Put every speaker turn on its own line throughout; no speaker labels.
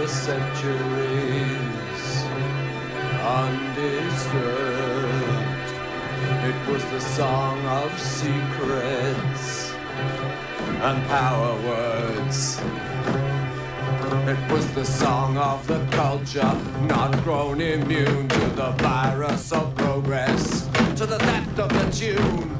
The centuries, undisturbed. It was the song of secrets and power words. It was the song of the culture, not grown immune to the virus of progress, to the theft of the tune.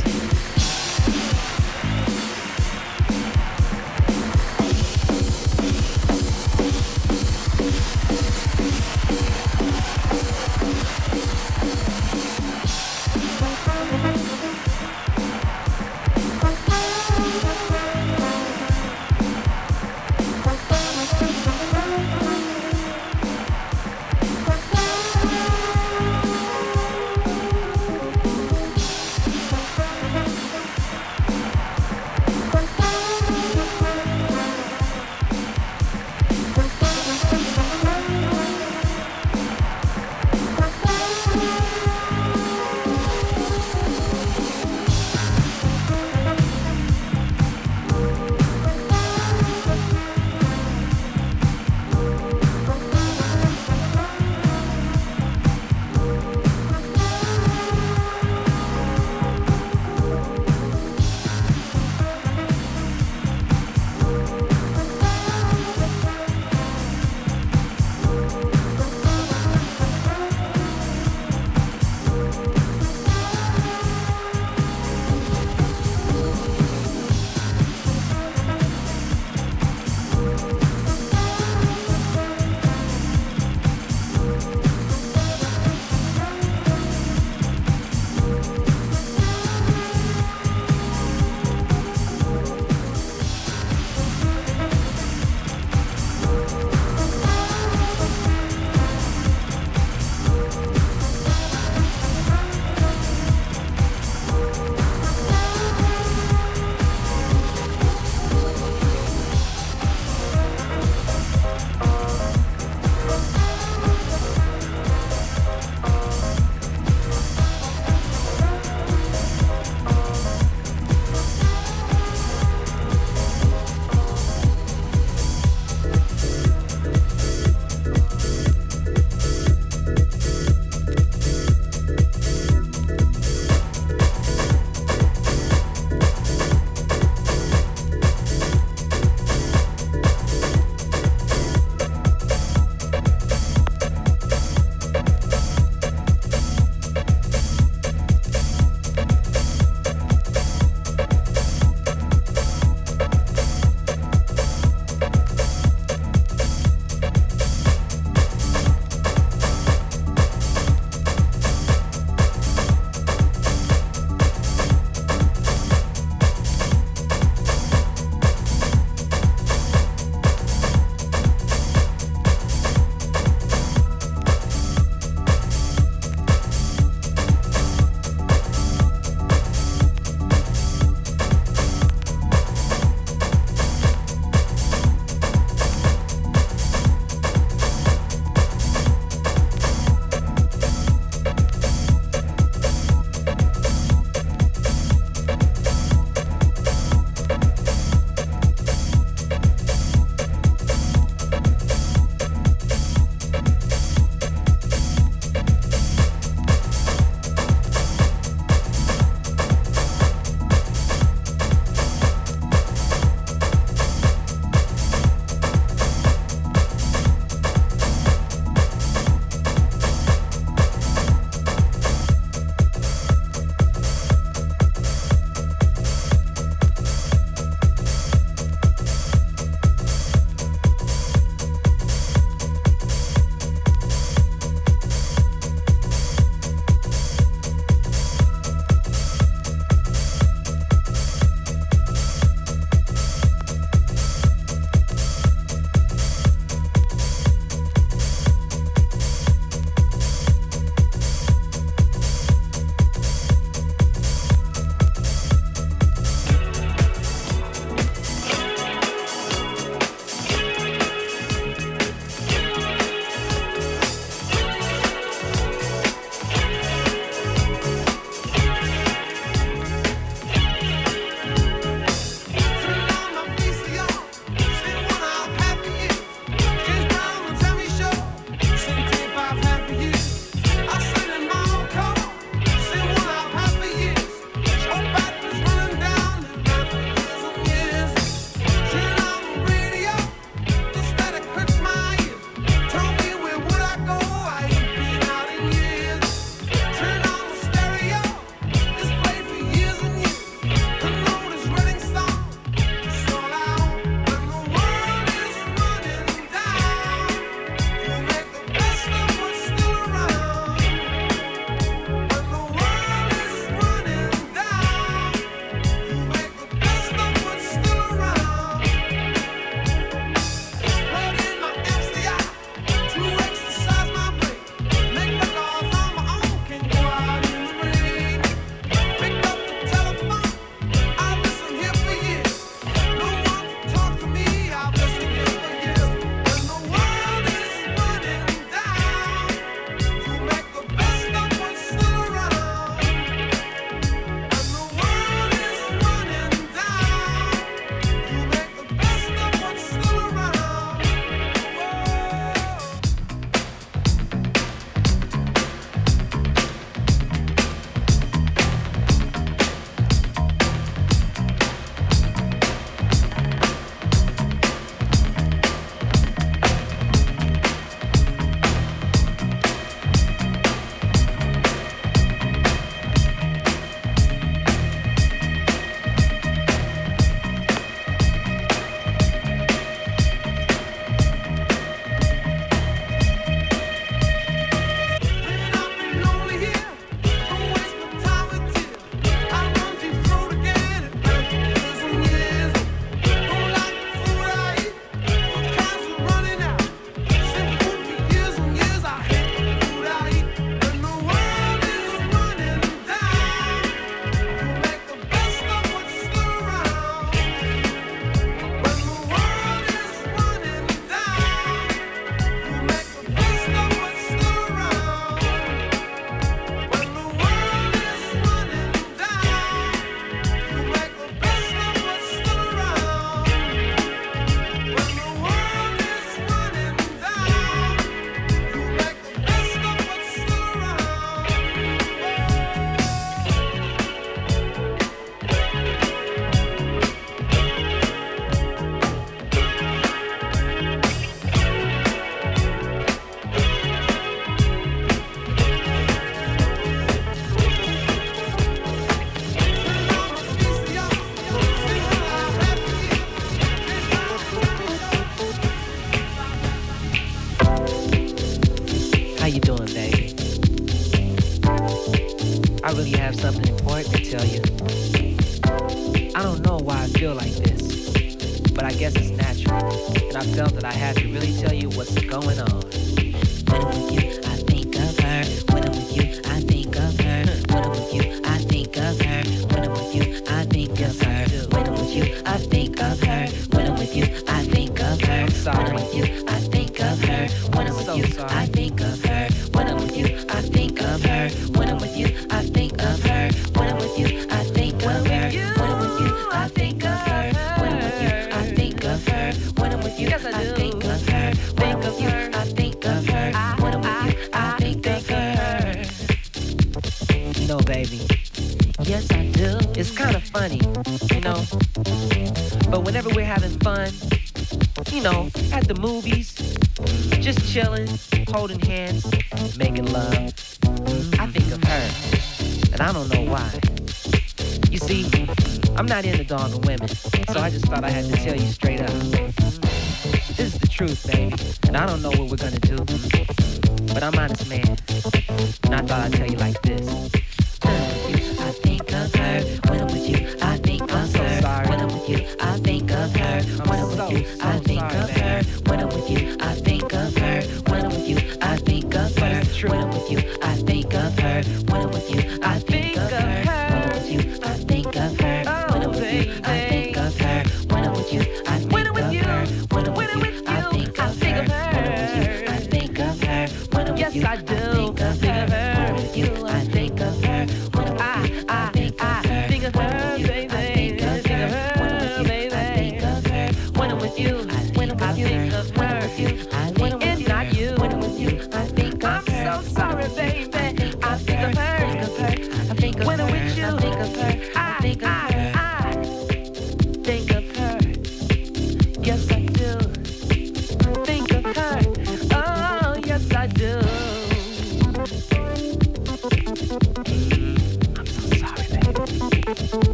Thought I had to tell you straight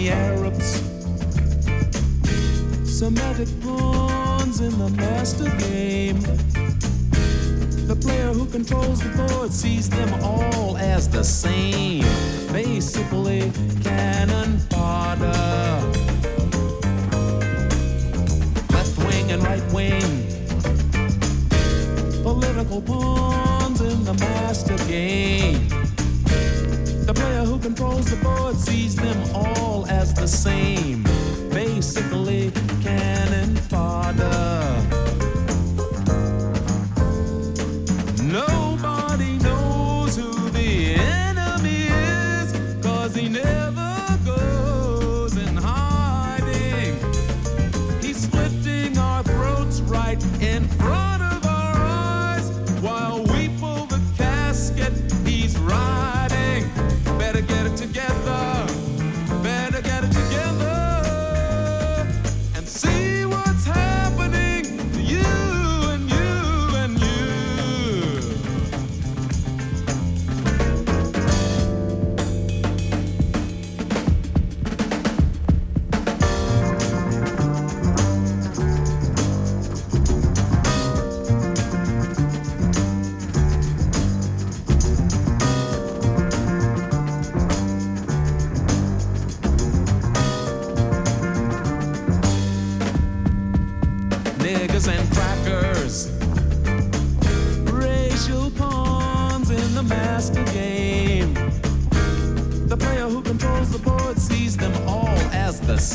the
Arabs. Semitic pawns in the master game. The player who controls the board sees them all as the same. Basically, cannon fodder. Left wing and right wing. Political pawns in the master game. Player who controls the board sees them all as the same. Basically, cannon fodder.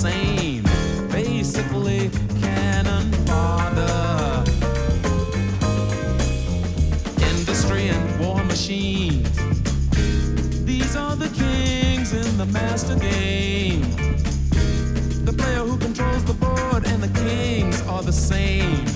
Same. Basically, cannon fodder. Industry and war machines. These are the kings in the master game. The player who controls the board and the kings are the same.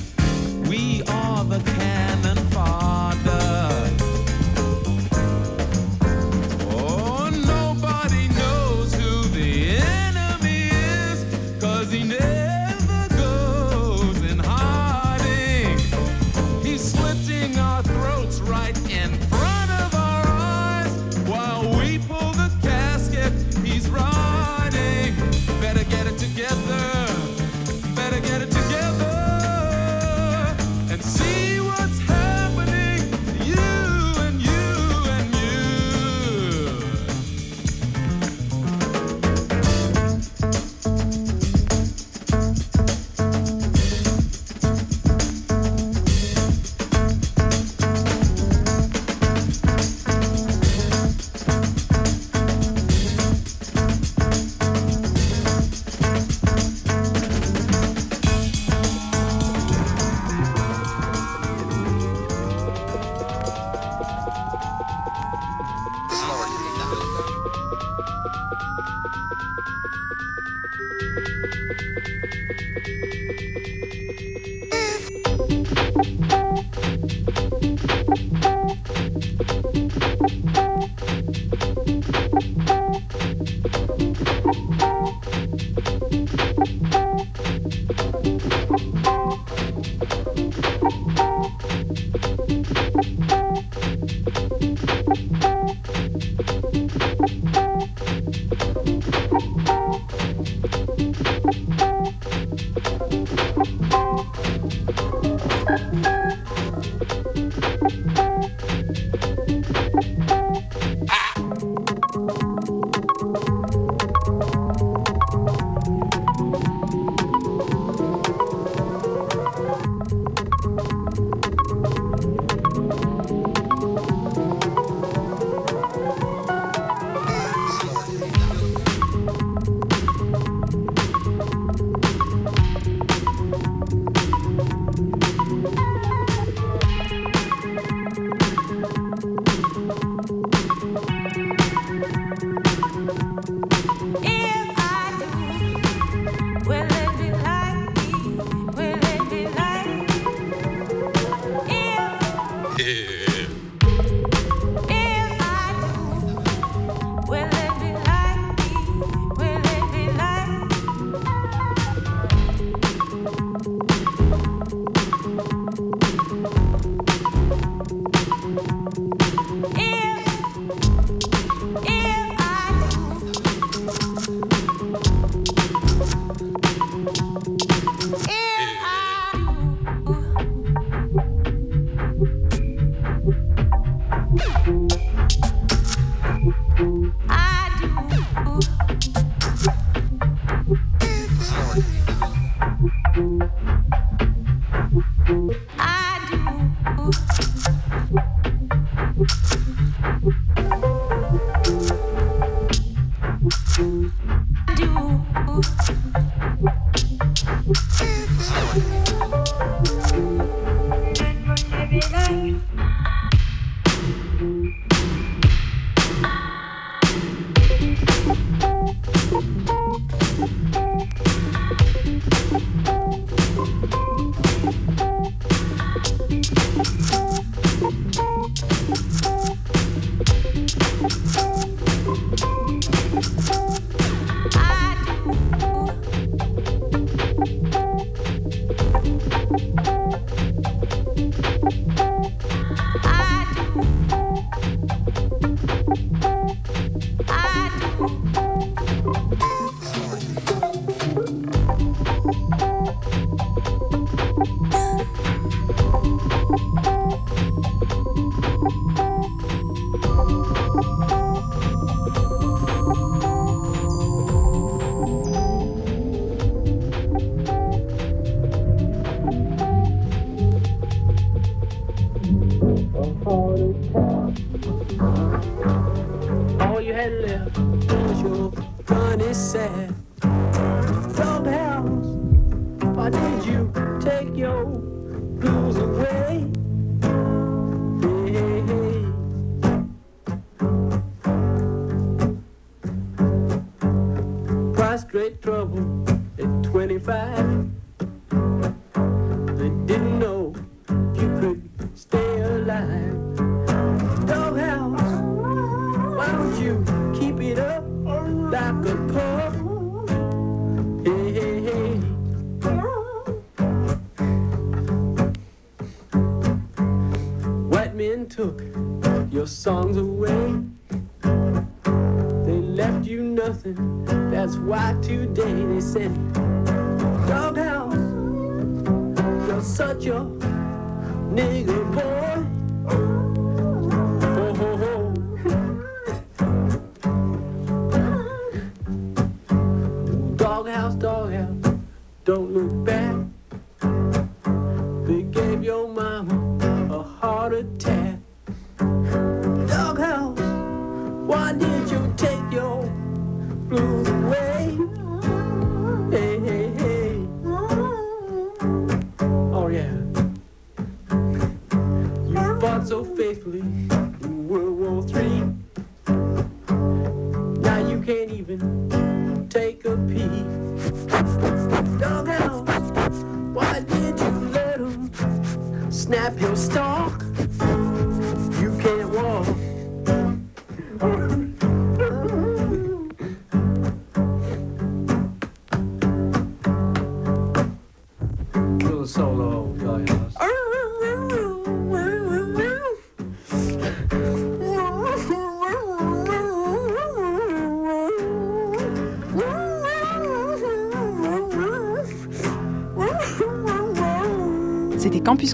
why today they said